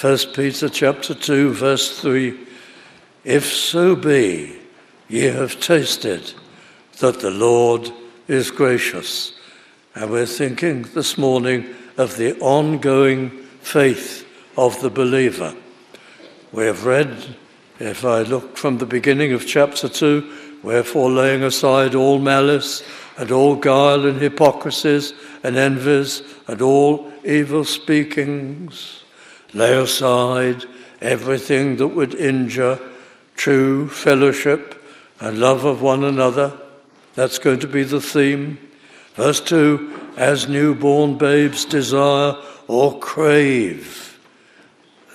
1 Peter chapter 2, verse 3 If so be ye have tasted that the Lord is gracious. And we're thinking this morning of the ongoing faith of the believer. We have read, if I look from the beginning of chapter 2, wherefore laying aside all malice and all guile and hypocrisies and envies and all evil speakings, lay aside everything that would injure true fellowship and love of one another. That's going to be the theme. Verse 2 As newborn babes desire or crave.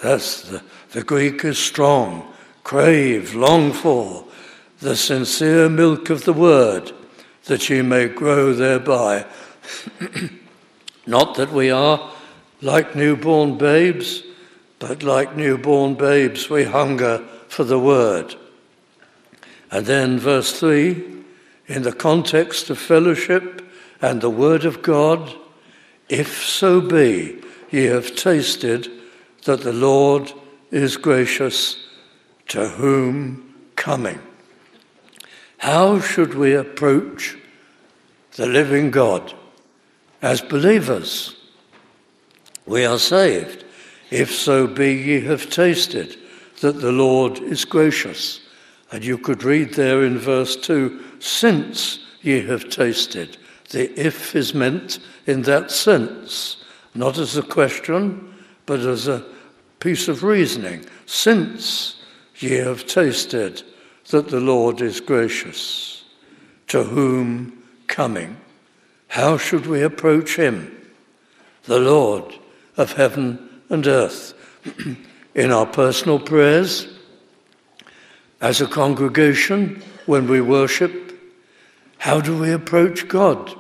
That's the, the Greek is strong. Crave, long for the sincere milk of the word, that ye may grow thereby. Not that we are like newborn babes, but like newborn babes, we hunger for the word. And then, verse 3 in the context of fellowship and the word of God, if so be ye have tasted that the Lord is gracious, to whom coming. How should we approach the living God as believers? We are saved, if so be ye have tasted that the Lord is gracious. And you could read there in verse 2 since ye have tasted. The if is meant in that sense, not as a question, but as a piece of reasoning. Since ye have tasted that the Lord is gracious, to whom coming? How should we approach him? The Lord of heaven and earth. in our personal prayers, as a congregation, when we worship, how do we approach God?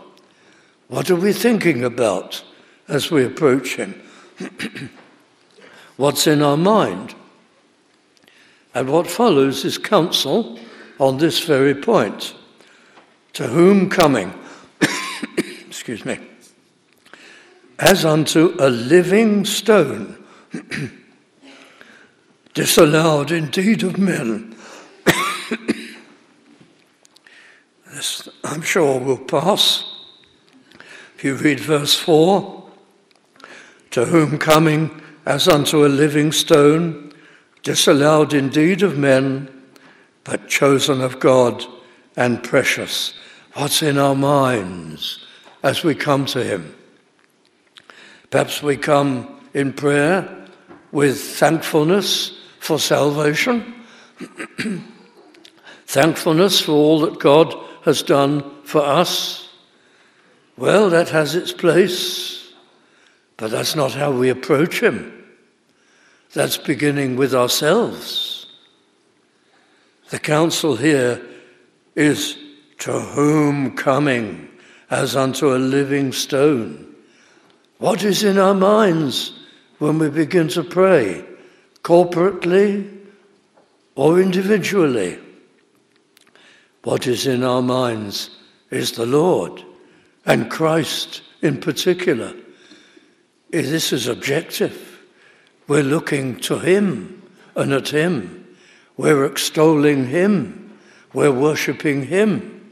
What are we thinking about as we approach Him? What's in our mind? And what follows is counsel on this very point. To whom coming? Excuse me. As unto a living stone, disallowed indeed of men. this, I'm sure, will pass. If you read verse 4, to whom coming as unto a living stone, disallowed indeed of men, but chosen of God and precious. What's in our minds as we come to Him? Perhaps we come in prayer with thankfulness for salvation, thankfulness for all that God has done for us. Well, that has its place, but that's not how we approach Him. That's beginning with ourselves. The counsel here is to whom coming as unto a living stone. What is in our minds when we begin to pray, corporately or individually? What is in our minds is the Lord and Christ in particular. This is objective. We're looking to Him and at Him. We're extolling Him. We're worshipping Him.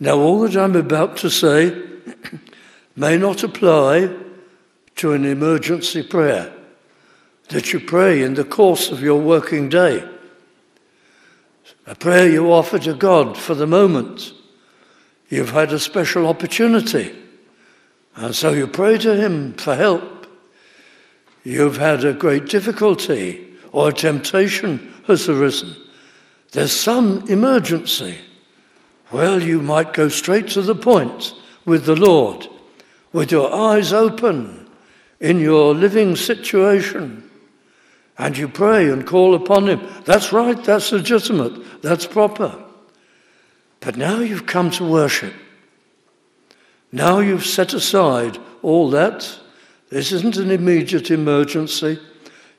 Now, all that I'm about to say may not apply to an emergency prayer that you pray in the course of your working day. A prayer you offer to God for the moment. You've had a special opportunity, and so you pray to Him for help. You've had a great difficulty or a temptation has arisen. There's some emergency. Well, you might go straight to the point with the Lord, with your eyes open in your living situation, and you pray and call upon Him. That's right, that's legitimate, that's proper. But now you've come to worship. Now you've set aside all that this isn't an immediate emergency.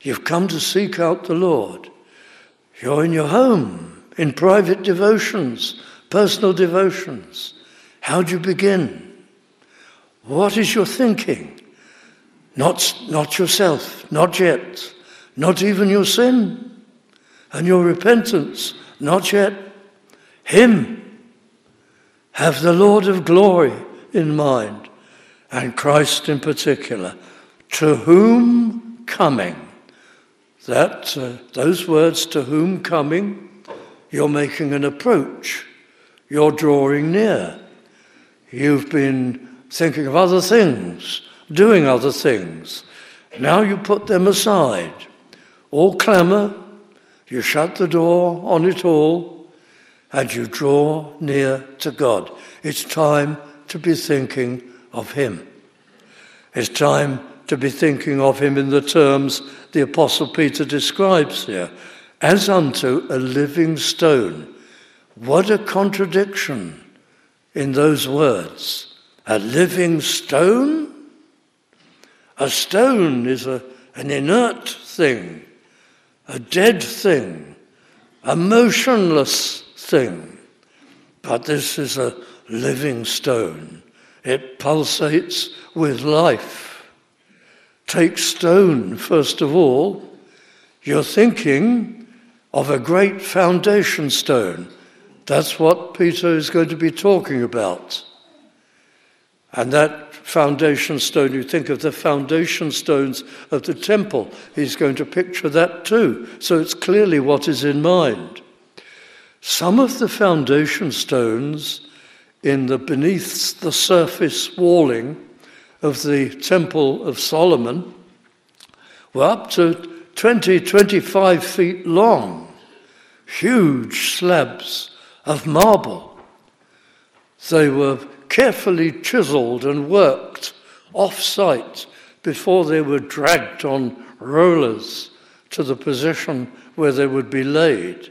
You've come to seek out the Lord. You're in your home, in private devotions, personal devotions. How do you begin? What is your thinking? Not, not yourself, not yet, not even your sin and your repentance, not yet. Him. Have the Lord of glory in mind, and Christ in particular, to whom coming, that, uh, those words, to whom coming, you're making an approach, you're drawing near. You've been thinking of other things, doing other things. Now you put them aside. All clamour, you shut the door on it all, and you draw near to God. It's time to be thinking of Him. It's time to be thinking of Him in the terms the Apostle Peter describes here as unto a living stone. What a contradiction in those words. A living stone? A stone is a, an inert thing, a dead thing, a motionless thing. But this is a living stone. It pulsates with life. Take stone, first of all. You're thinking of a great foundation stone. That's what Peter is going to be talking about. And that foundation stone, you think of the foundation stones of the temple, he's going to picture that too. So it's clearly what is in mind. Some of the foundation stones in the beneath the surface walling of the Temple of Solomon were up to 20, 25 feet long, huge slabs of marble. They were carefully chiseled and worked off site before they were dragged on rollers to the position where they would be laid.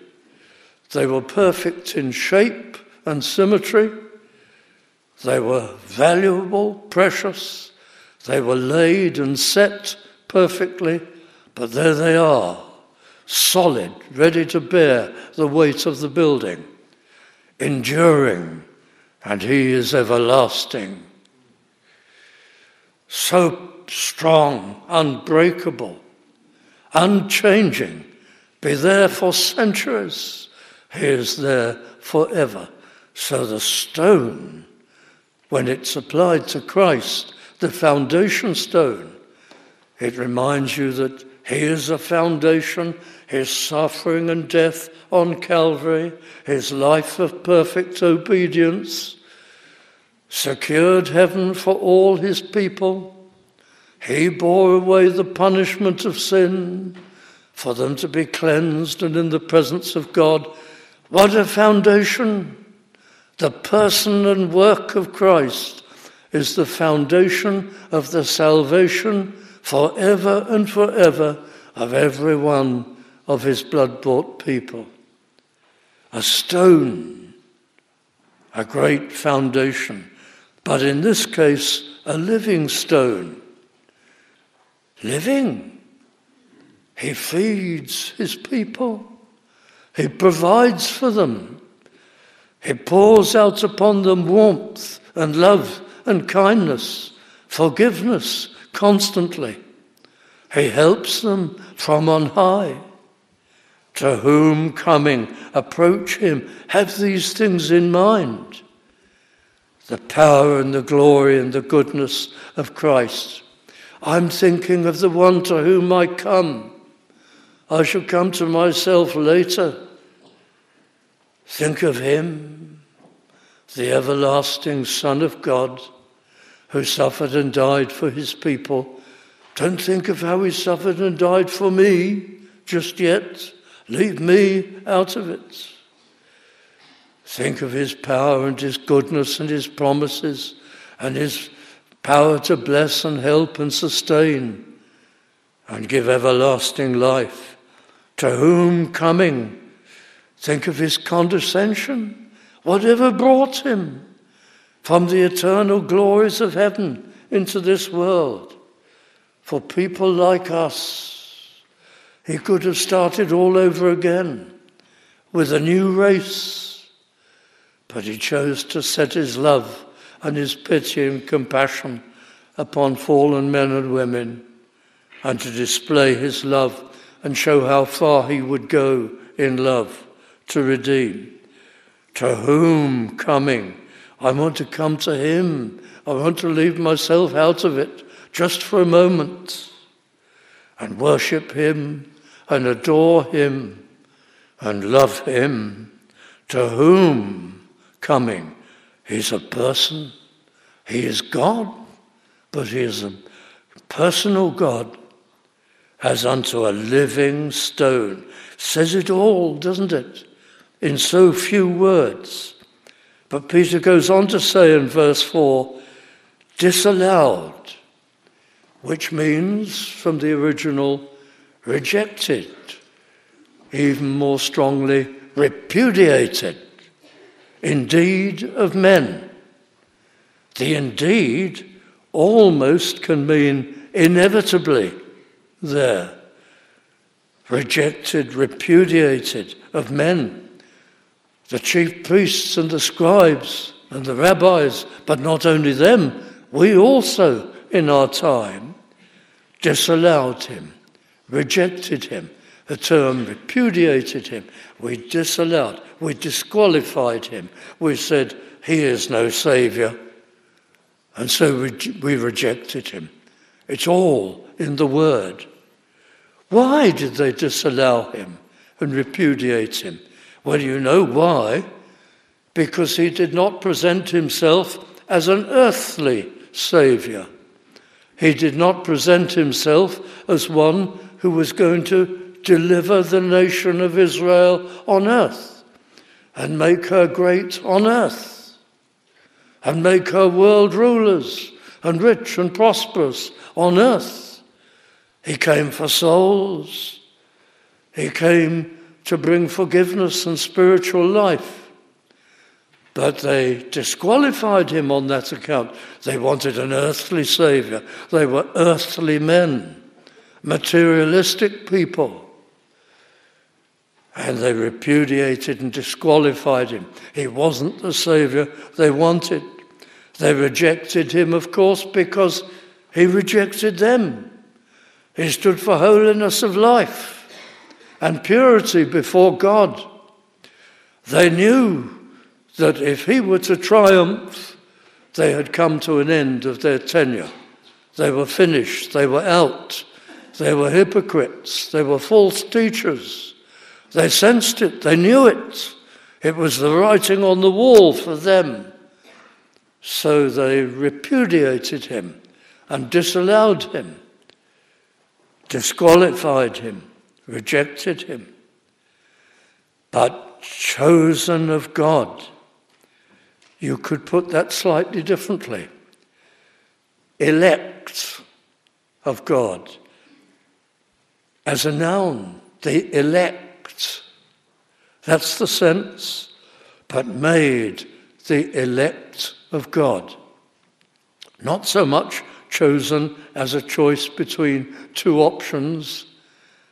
They were perfect in shape and symmetry. They were valuable, precious. They were laid and set perfectly, but there they are, solid, ready to bear the weight of the building, enduring, and He is everlasting. So strong, unbreakable, unchanging, be there for centuries he is there forever. So the stone, when it's applied to Christ, the foundation stone, it reminds you that He is a foundation, His suffering and death on Calvary, His life of perfect obedience, secured heaven for all His people. He bore away the punishment of sin for them to be cleansed and in the presence of God what a foundation! The person and work of Christ is the foundation of the salvation forever and forever of every one of his blood bought people. A stone, a great foundation, but in this case, a living stone. Living. He feeds his people. He provides for them. He pours out upon them warmth and love and kindness, forgiveness constantly. He helps them from on high. To whom coming, approach him, have these things in mind the power and the glory and the goodness of Christ. I'm thinking of the one to whom I come. I shall come to myself later. Think of him, the everlasting Son of God, who suffered and died for his people. Don't think of how he suffered and died for me just yet. Leave me out of it. Think of his power and his goodness and his promises and his power to bless and help and sustain and give everlasting life. To whom coming Think of his condescension, whatever brought him from the eternal glories of heaven into this world. For people like us, he could have started all over again with a new race, but he chose to set his love and his pity and compassion upon fallen men and women and to display his love and show how far he would go in love to redeem. To whom coming? I want to come to him. I want to leave myself out of it just for a moment and worship him and adore him and love him. To whom coming? He's a person. He is God, but he is a personal God as unto a living stone. Says it all, doesn't it? In so few words. But Peter goes on to say in verse 4 disallowed, which means from the original rejected, even more strongly repudiated, indeed of men. The indeed almost can mean inevitably there, rejected, repudiated of men, the chief priests and the scribes and the rabbis, but not only them, we also in our time disallowed him, rejected him. The term repudiated him. We disallowed, we disqualified him. We said, He is no Saviour. And so we rejected him. It's all in the Word. Why did they disallow him and repudiate him? Well, you know why. Because he did not present himself as an earthly Saviour. He did not present himself as one who was going to deliver the nation of Israel on earth and make her great on earth and make her world rulers and rich and prosperous on earth. He came for souls. He came to bring forgiveness and spiritual life. But they disqualified him on that account. They wanted an earthly Saviour. They were earthly men, materialistic people. And they repudiated and disqualified him. He wasn't the Saviour they wanted. They rejected him, of course, because he rejected them. He stood for holiness of life and purity before God. They knew that if he were to triumph, they had come to an end of their tenure. They were finished, they were out, they were hypocrites, they were false teachers. They sensed it, they knew it. It was the writing on the wall for them. So they repudiated him and disallowed him disqualified him, rejected him, but chosen of God. You could put that slightly differently. Elect of God. As a noun, the elect. That's the sense, but made the elect of God. Not so much chosen as a choice between two options,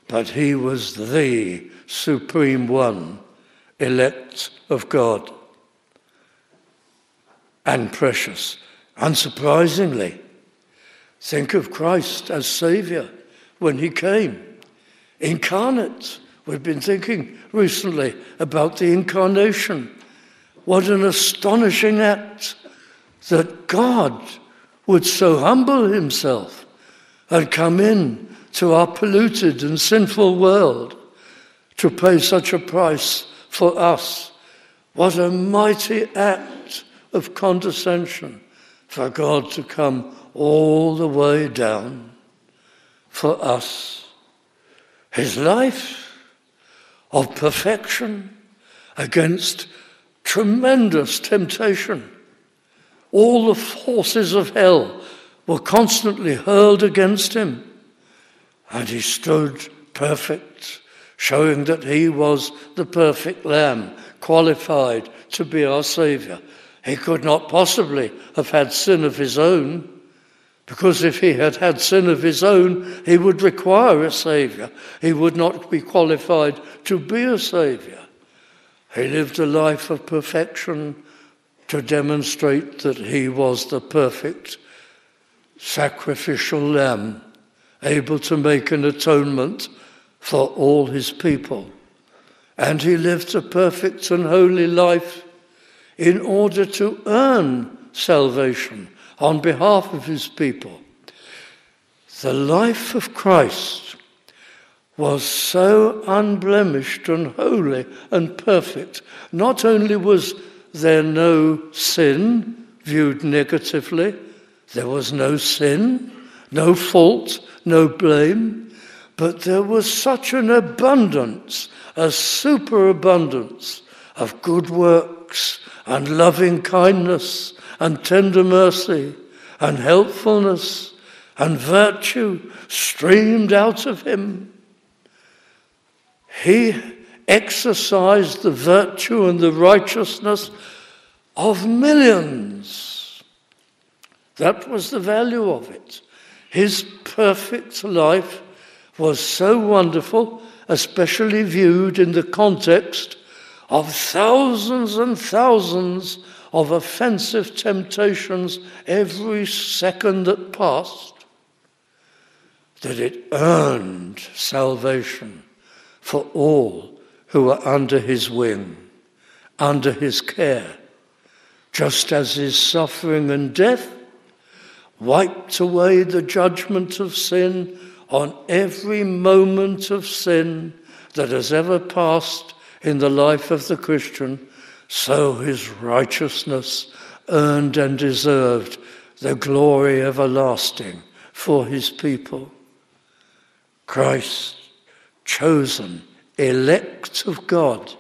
but he was the supreme one, elect of God. And precious. Unsurprisingly, think of Christ as Saviour when he came, incarnate. We've been thinking recently about the incarnation. What an astonishing act that God would so humble himself and come in to our polluted and sinful world to pay such a price for us. What a mighty act of condescension for God to come all the way down for us. His life of perfection against tremendous temptation all the forces of hell were constantly hurled against him. And he stood perfect, showing that he was the perfect Lamb, qualified to be our Saviour. He could not possibly have had sin of his own, because if he had had sin of his own, he would require a Saviour. He would not be qualified to be a Saviour. He lived a life of perfection to demonstrate that he was the perfect sacrificial lamb, able to make an atonement for all his people. And he lived a perfect and holy life in order to earn salvation on behalf of his people. The life of Christ was so unblemished and holy and perfect. Not only was there no sin viewed negatively, there was no sin, no fault, no blame, but there was such an abundance, a superabundance of good works and loving kindness and tender mercy and helpfulness and virtue streamed out of him. He exercised the virtue and the righteousness of millions. That was the value of it. His perfect life was so wonderful, especially viewed in the context of thousands and thousands of offensive temptations every second that passed, that it earned salvation for all who were under his wing, under his care, just as his suffering and death wiped away the judgment of sin on every moment of sin that has ever passed in the life of the Christian, so his righteousness earned and deserved the glory everlasting for his people. Christ, chosen, elect of God,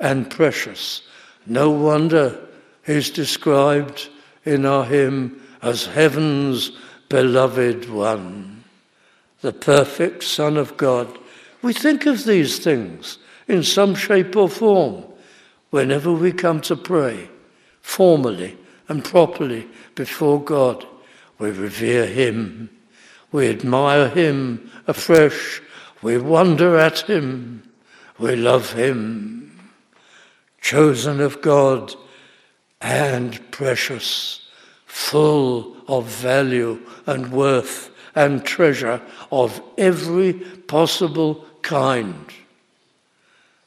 and precious. No wonder he's described in our hymn as heaven's beloved one, the perfect Son of God. We think of these things in some shape or form whenever we come to pray, formally and properly before God. We revere Him, we admire Him afresh, we wonder at Him, we love Him, chosen of God and precious, full of value and worth and treasure of every possible kind.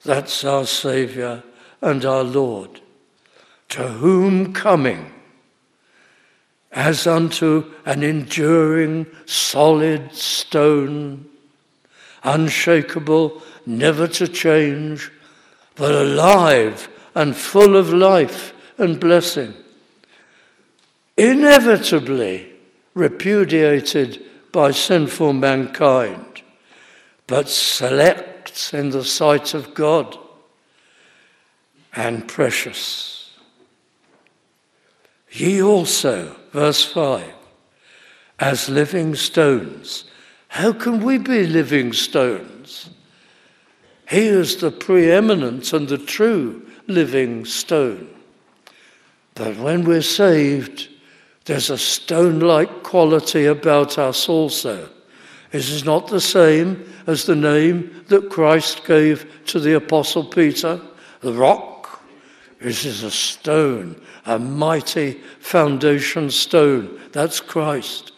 That's our Saviour and our Lord, to whom coming, as unto an enduring solid stone, unshakable, never to change, but alive and full of life and blessing, inevitably repudiated by sinful mankind, but select in the sight of God and precious. Ye also, verse 5, as living stones. How can we be living stones? He is the preeminent and the true living stone. But when we're saved, there's a stone like quality about us also. This is not the same as the name that Christ gave to the Apostle Peter, the rock. This is a stone, a mighty foundation stone. That's Christ.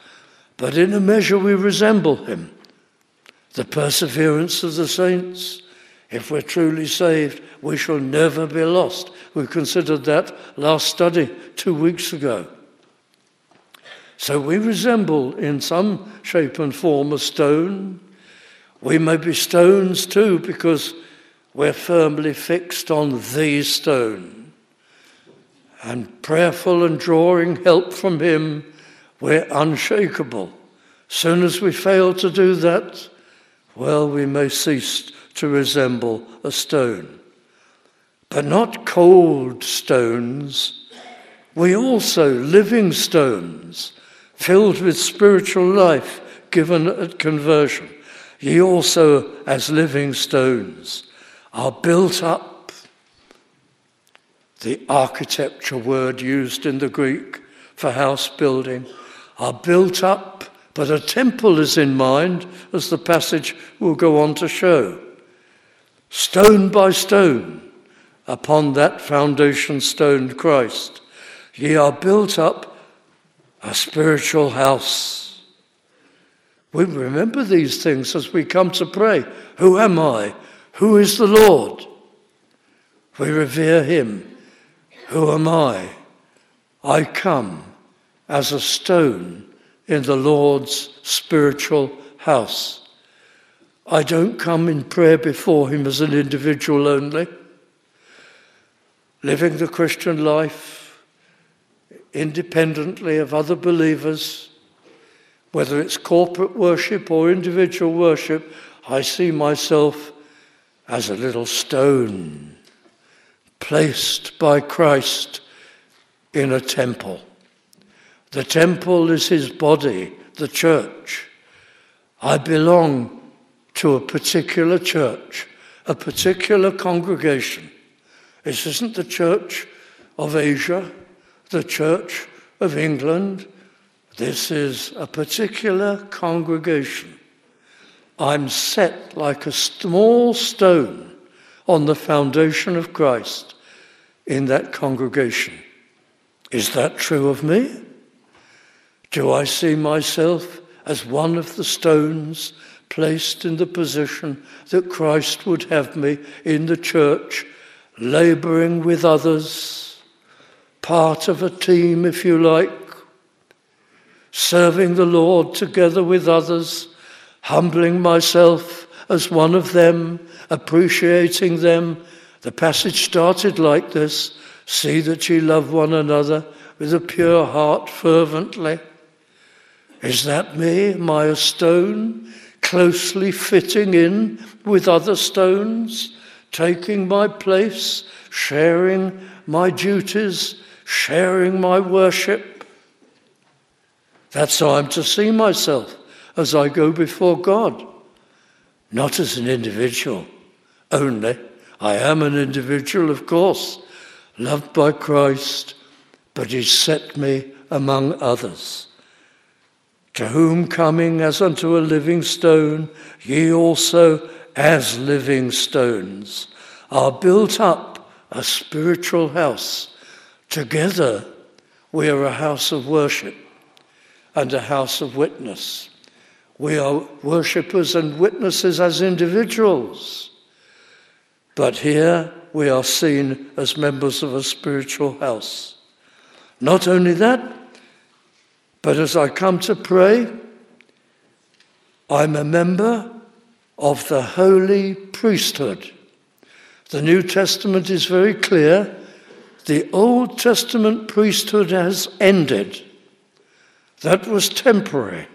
But in a measure, we resemble him. The perseverance of the saints. If we're truly saved, we shall never be lost. We considered that last study two weeks ago. So we resemble, in some shape and form, a stone. We may be stones too because we're firmly fixed on the stone. And prayerful and drawing help from Him, we're unshakable. Soon as we fail to do that, well, we may cease to resemble a stone. But not cold stones, we also living stones filled with spiritual life given at conversion. Ye also, as living stones, are built up. The architecture word used in the Greek for house building are built up, but a temple is in mind, as the passage will go on to show. Stone by stone, upon that foundation stone, Christ, ye are built up a spiritual house. We remember these things as we come to pray. Who am I? Who is the Lord? We revere him. Who am I? I come as a stone in the Lord's spiritual house. I don't come in prayer before Him as an individual only. Living the Christian life independently of other believers, whether it's corporate worship or individual worship, I see myself as a little stone placed by Christ in a temple. The temple is his body, the church. I belong to a particular church, a particular congregation. This isn't the church of Asia, the church of England. This is a particular congregation. I'm set like a small stone on the foundation of Christ in that congregation. Is that true of me? Do I see myself as one of the stones placed in the position that Christ would have me in the church, labouring with others, part of a team, if you like, serving the Lord together with others, humbling myself as one of them, appreciating them. The passage started like this See that ye love one another with a pure heart fervently. Is that me? Am I a stone closely fitting in with other stones, taking my place, sharing my duties, sharing my worship? That's how I'm to see myself as I go before God, not as an individual only. I am an individual, of course, loved by Christ, but He set me among others to whom coming as unto a living stone, ye also as living stones are built up a spiritual house. Together we are a house of worship and a house of witness. We are worshippers and witnesses as individuals. But here we are seen as members of a spiritual house. Not only that, but as I come to pray, I'm a member of the holy priesthood. The New Testament is very clear. The Old Testament priesthood has ended. That was temporary.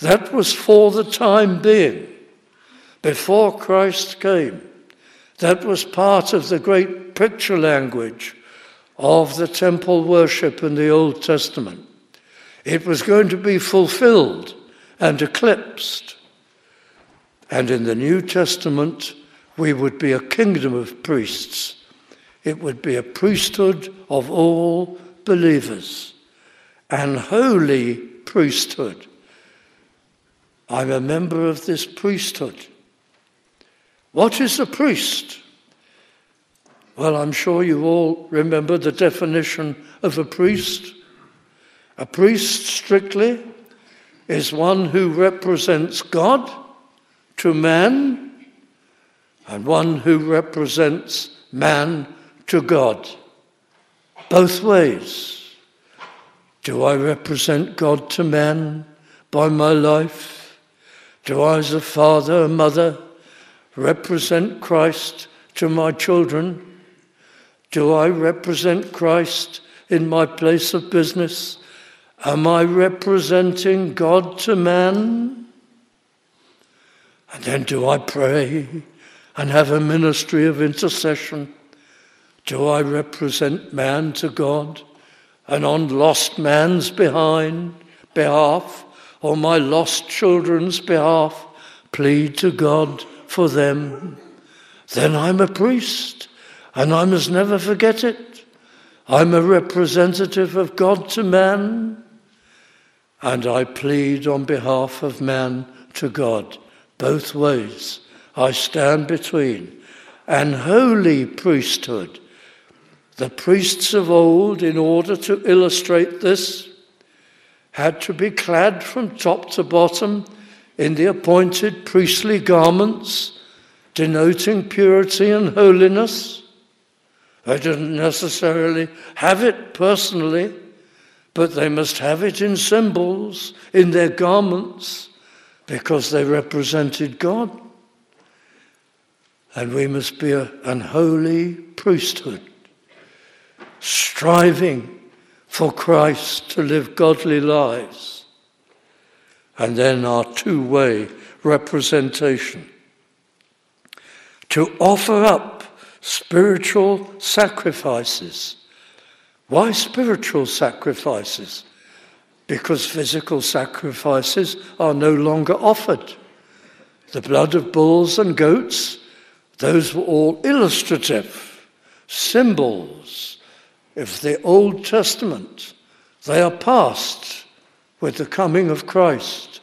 That was for the time being, before Christ came. That was part of the great picture language of the temple worship in the Old Testament. It was going to be fulfilled and eclipsed. And in the New Testament, we would be a kingdom of priests. It would be a priesthood of all believers, an holy priesthood. I'm a member of this priesthood. What is a priest? Well, I'm sure you all remember the definition of a priest. A priest, strictly, is one who represents God to man and one who represents man to God. Both ways. Do I represent God to man by my life? Do I, as a father, a mother, represent Christ to my children? Do I represent Christ in my place of business? Am I representing God to man? And then do I pray and have a ministry of intercession? Do I represent man to God and on lost man's behind, behalf or my lost children's behalf plead to God for them? Then I'm a priest and I must never forget it. I'm a representative of God to man and I plead on behalf of man to God. Both ways. I stand between. An holy priesthood. The priests of old, in order to illustrate this, had to be clad from top to bottom in the appointed priestly garments denoting purity and holiness. They didn't necessarily have it personally, but they must have it in symbols, in their garments, because they represented God. And we must be a, an holy priesthood, striving for Christ to live godly lives. And then our two way representation to offer up spiritual sacrifices. Why spiritual sacrifices? Because physical sacrifices are no longer offered. The blood of bulls and goats, those were all illustrative, symbols of the Old Testament, they are past with the coming of Christ.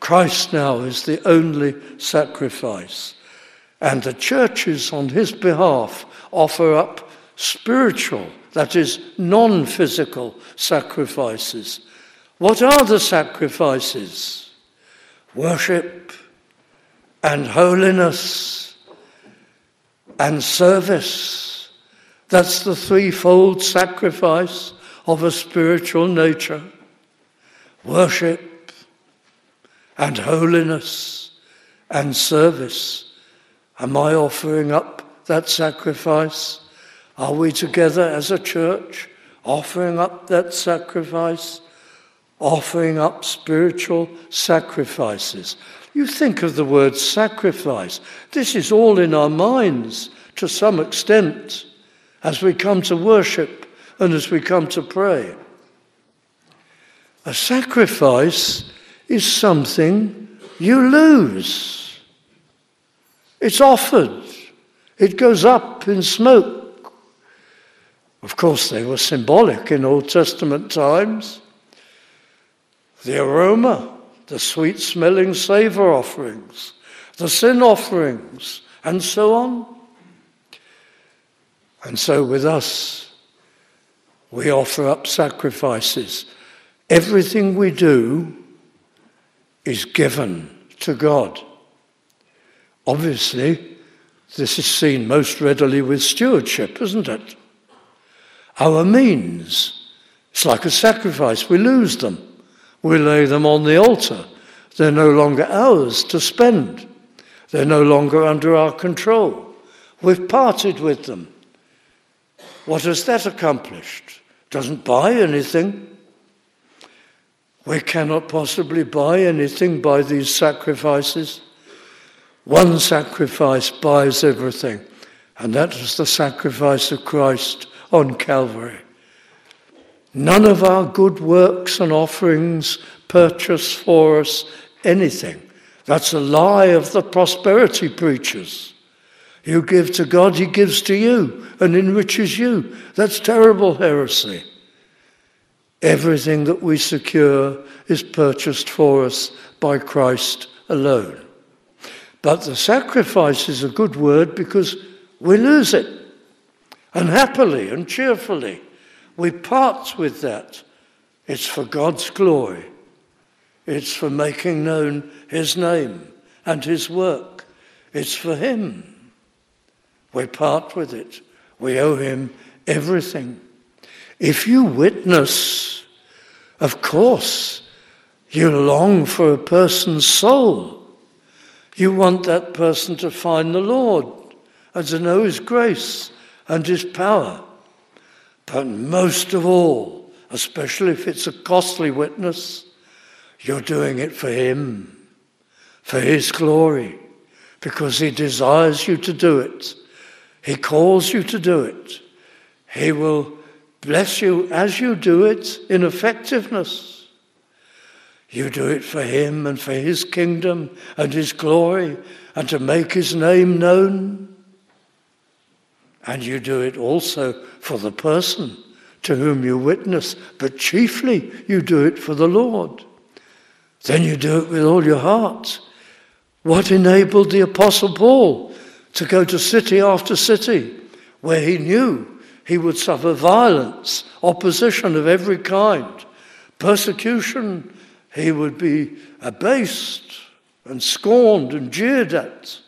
Christ now is the only sacrifice. And the churches on his behalf offer up spiritual, that is, non physical sacrifices. What are the sacrifices? Worship and holiness and service that's the threefold sacrifice of a spiritual nature worship and holiness and service. Am I offering up that sacrifice? Are we together as a church offering up that sacrifice? Offering up spiritual sacrifices. You think of the word sacrifice. This is all in our minds to some extent as we come to worship and as we come to pray. A sacrifice is something you lose. It's offered, it goes up in smoke. Of course, they were symbolic in Old Testament times. The aroma, the sweet smelling savour offerings, the sin offerings, and so on. And so with us, we offer up sacrifices. Everything we do is given to God. Obviously, this is seen most readily with stewardship, isn't it? Our means, it's like a sacrifice. We lose them. We lay them on the altar. They're no longer ours to spend. They're no longer under our control. We've parted with them. What has that accomplished? Doesn't buy anything. We cannot possibly buy anything by these sacrifices. One sacrifice buys everything, and that is the sacrifice of Christ on Calvary. None of our good works and offerings purchase for us anything. That's a lie of the prosperity preachers. You give to God, He gives to you and enriches you. That's terrible heresy. Everything that we secure is purchased for us by Christ alone. But the sacrifice is a good word because we lose it. And happily and cheerfully, we part with that. It's for God's glory, it's for making known His name and His work, it's for Him. We part with it. We owe him everything. If you witness, of course, you long for a person's soul. You want that person to find the Lord and to know his grace and his power. But most of all, especially if it's a costly witness, you're doing it for him, for his glory, because he desires you to do it he calls you to do it. He will bless you as you do it in effectiveness. You do it for Him and for His kingdom and His glory and to make His name known. And you do it also for the person to whom you witness, but chiefly you do it for the Lord. Then you do it with all your heart. What enabled the Apostle Paul to go to city after city where he knew he would suffer violence, opposition of every kind. persecution, he would be abased and scorned and jeered at.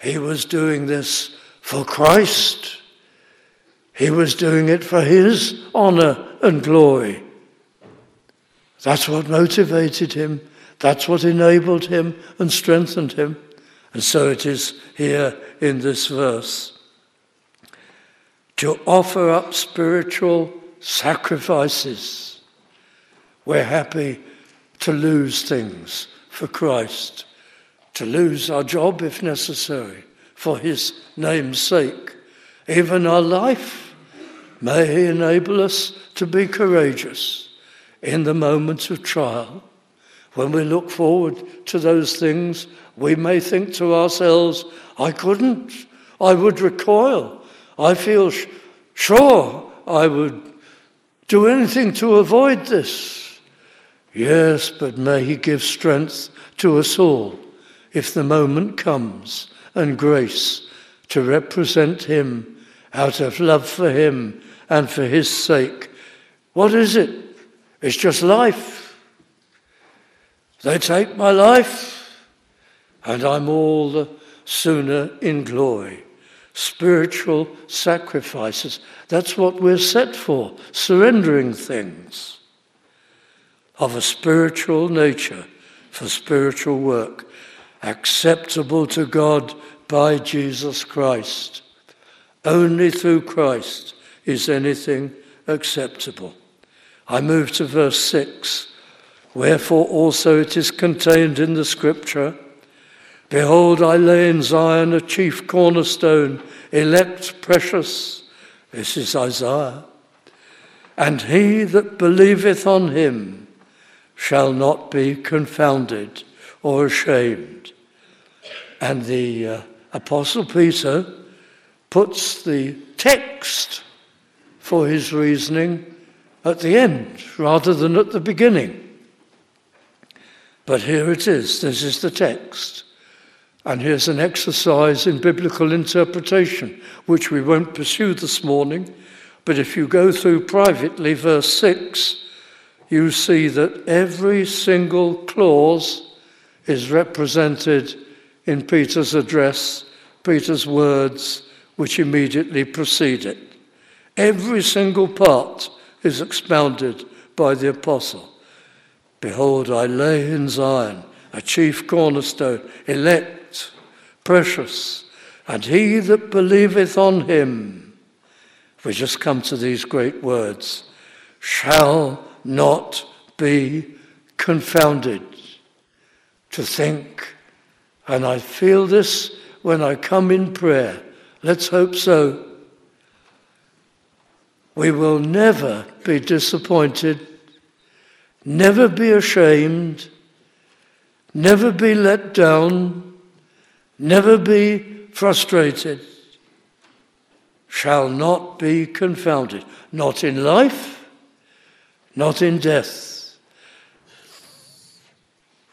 He was doing this for Christ. He was doing it for his honor and glory. That's what motivated him. That's what enabled him and strengthened him. And so it is here in this verse. To offer up spiritual sacrifices. We're happy to lose things for Christ, to lose our job if necessary, for his name's sake. Even our life, may he enable us to be courageous in the moments of trial. When we look forward to those things, we may think to ourselves, I couldn't, I would recoil. I feel sh- sure I would do anything to avoid this. Yes, but may He give strength to us all if the moment comes and grace to represent Him out of love for Him and for His sake. What is it? It's just life. They take my life, and I'm all the sooner in glory. Spiritual sacrifices. That's what we're set for, surrendering things of a spiritual nature for spiritual work, acceptable to God by Jesus Christ. Only through Christ is anything acceptable. I move to verse 6. Wherefore also it is contained in the scripture Behold, I lay in Zion a chief cornerstone, elect, precious. This is Isaiah. And he that believeth on him shall not be confounded or ashamed. And the uh, Apostle Peter puts the text for his reasoning at the end rather than at the beginning. But here it is, this is the text. And here's an exercise in biblical interpretation, which we won't pursue this morning. But if you go through privately verse 6, you see that every single clause is represented in Peter's address, Peter's words, which immediately precede it. Every single part is expounded by the apostle. Behold, I lay in Zion a chief cornerstone, elect, precious, and he that believeth on him, we just come to these great words, shall not be confounded. To think, and I feel this when I come in prayer. Let's hope so. We will never be disappointed, never be ashamed, never be let down, never be frustrated, shall not be confounded, not in life not in death.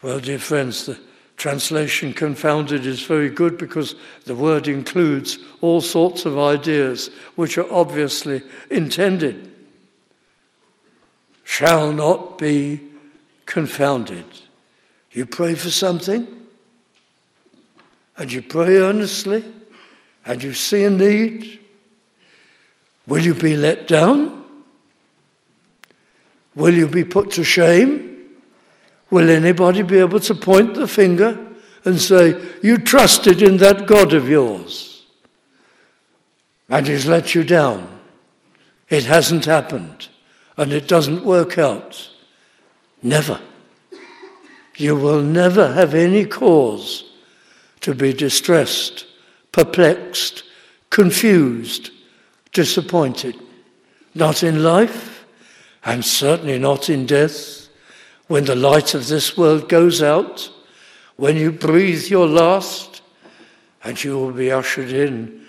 Well, dear friends, the translation confounded is very good because the word includes all sorts of ideas which are obviously intended. Shall not be confounded. You pray for something, and you pray earnestly, and you see a need. Will you be let down? Will you be put to shame? Will anybody be able to point the finger and say, You trusted in that God of yours and he's let you down? It hasn't happened and it doesn't work out. Never. You will never have any cause to be distressed, perplexed, confused, disappointed. Not in life, and certainly not in death. When the light of this world goes out, when you breathe your last, and you will be ushered in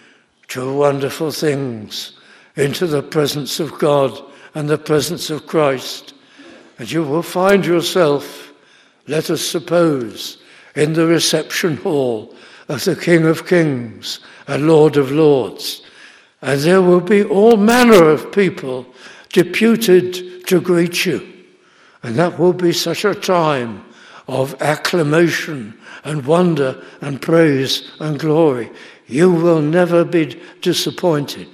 to wonderful things, into the presence of God and the presence of Christ. And you will find yourself, let us suppose, in the reception hall of the King of Kings and Lord of Lords. And there will be all manner of people deputed to greet you And that will be such a time of acclamation and wonder and praise and glory. You will never be disappointed,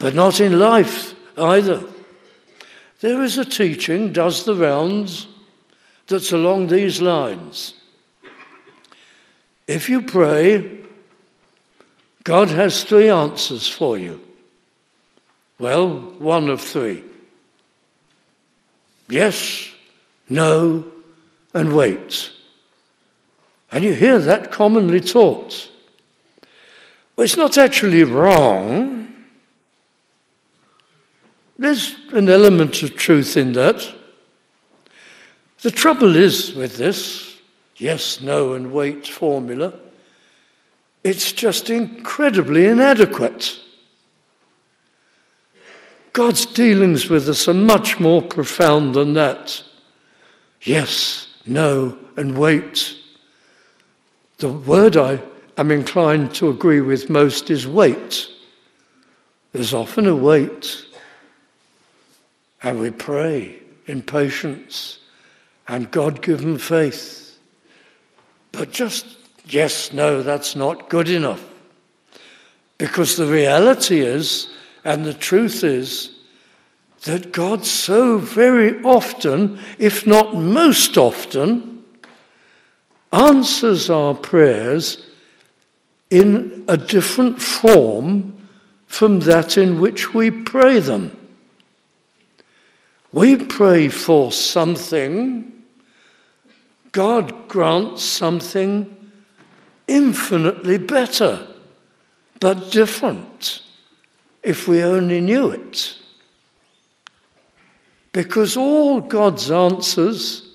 but not in life either. There is a teaching, does the rounds, that's along these lines. If you pray, God has three answers for you. Well, one of three yes, no, and wait. And you hear that commonly taught. Well, it's not actually wrong. There's an element of truth in that. The trouble is with this yes, no, and wait formula, it's just incredibly inadequate. God's dealings with us are much more profound than that. Yes, no, and wait. The word I am inclined to agree with most is wait. There's often a wait. And we pray in patience and God given faith. But just yes, no, that's not good enough. Because the reality is, and the truth is, that God so very often, if not most often, answers our prayers in a different form from that in which we pray them. We pray for something, God grants something infinitely better, but different, if we only knew it. Because all God's answers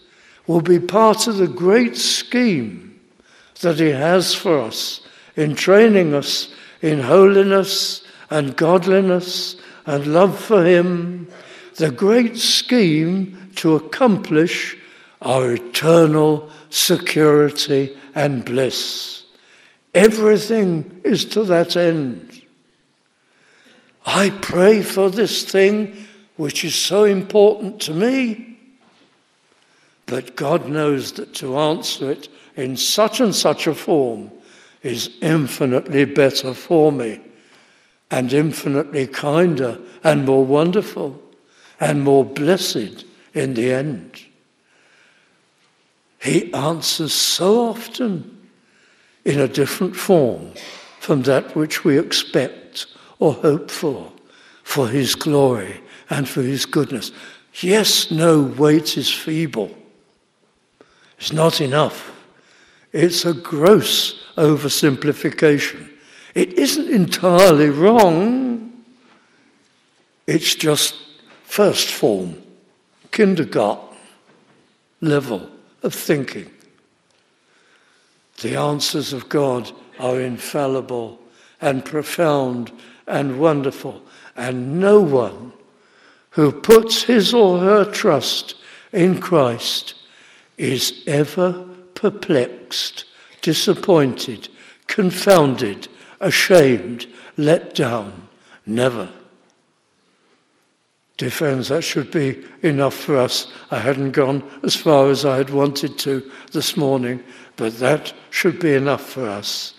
will be part of the great scheme that He has for us in training us in holiness and godliness and love for Him, the great scheme to accomplish our eternal security and bliss. Everything is to that end. I pray for this thing which is so important to me. But God knows that to answer it in such and such a form is infinitely better for me and infinitely kinder and more wonderful and more blessed in the end. He answers so often in a different form from that which we expect or hope for, for His glory and for his goodness. Yes, no, wait is feeble. It's not enough. It's a gross oversimplification. It isn't entirely wrong. It's just first form, kindergarten level of thinking. The answers of God are infallible and profound and wonderful, and no one who puts his or her trust in Christ is ever perplexed, disappointed, confounded, ashamed, let down. Never. Dear friends, that should be enough for us. I hadn't gone as far as I had wanted to this morning, but that should be enough for us.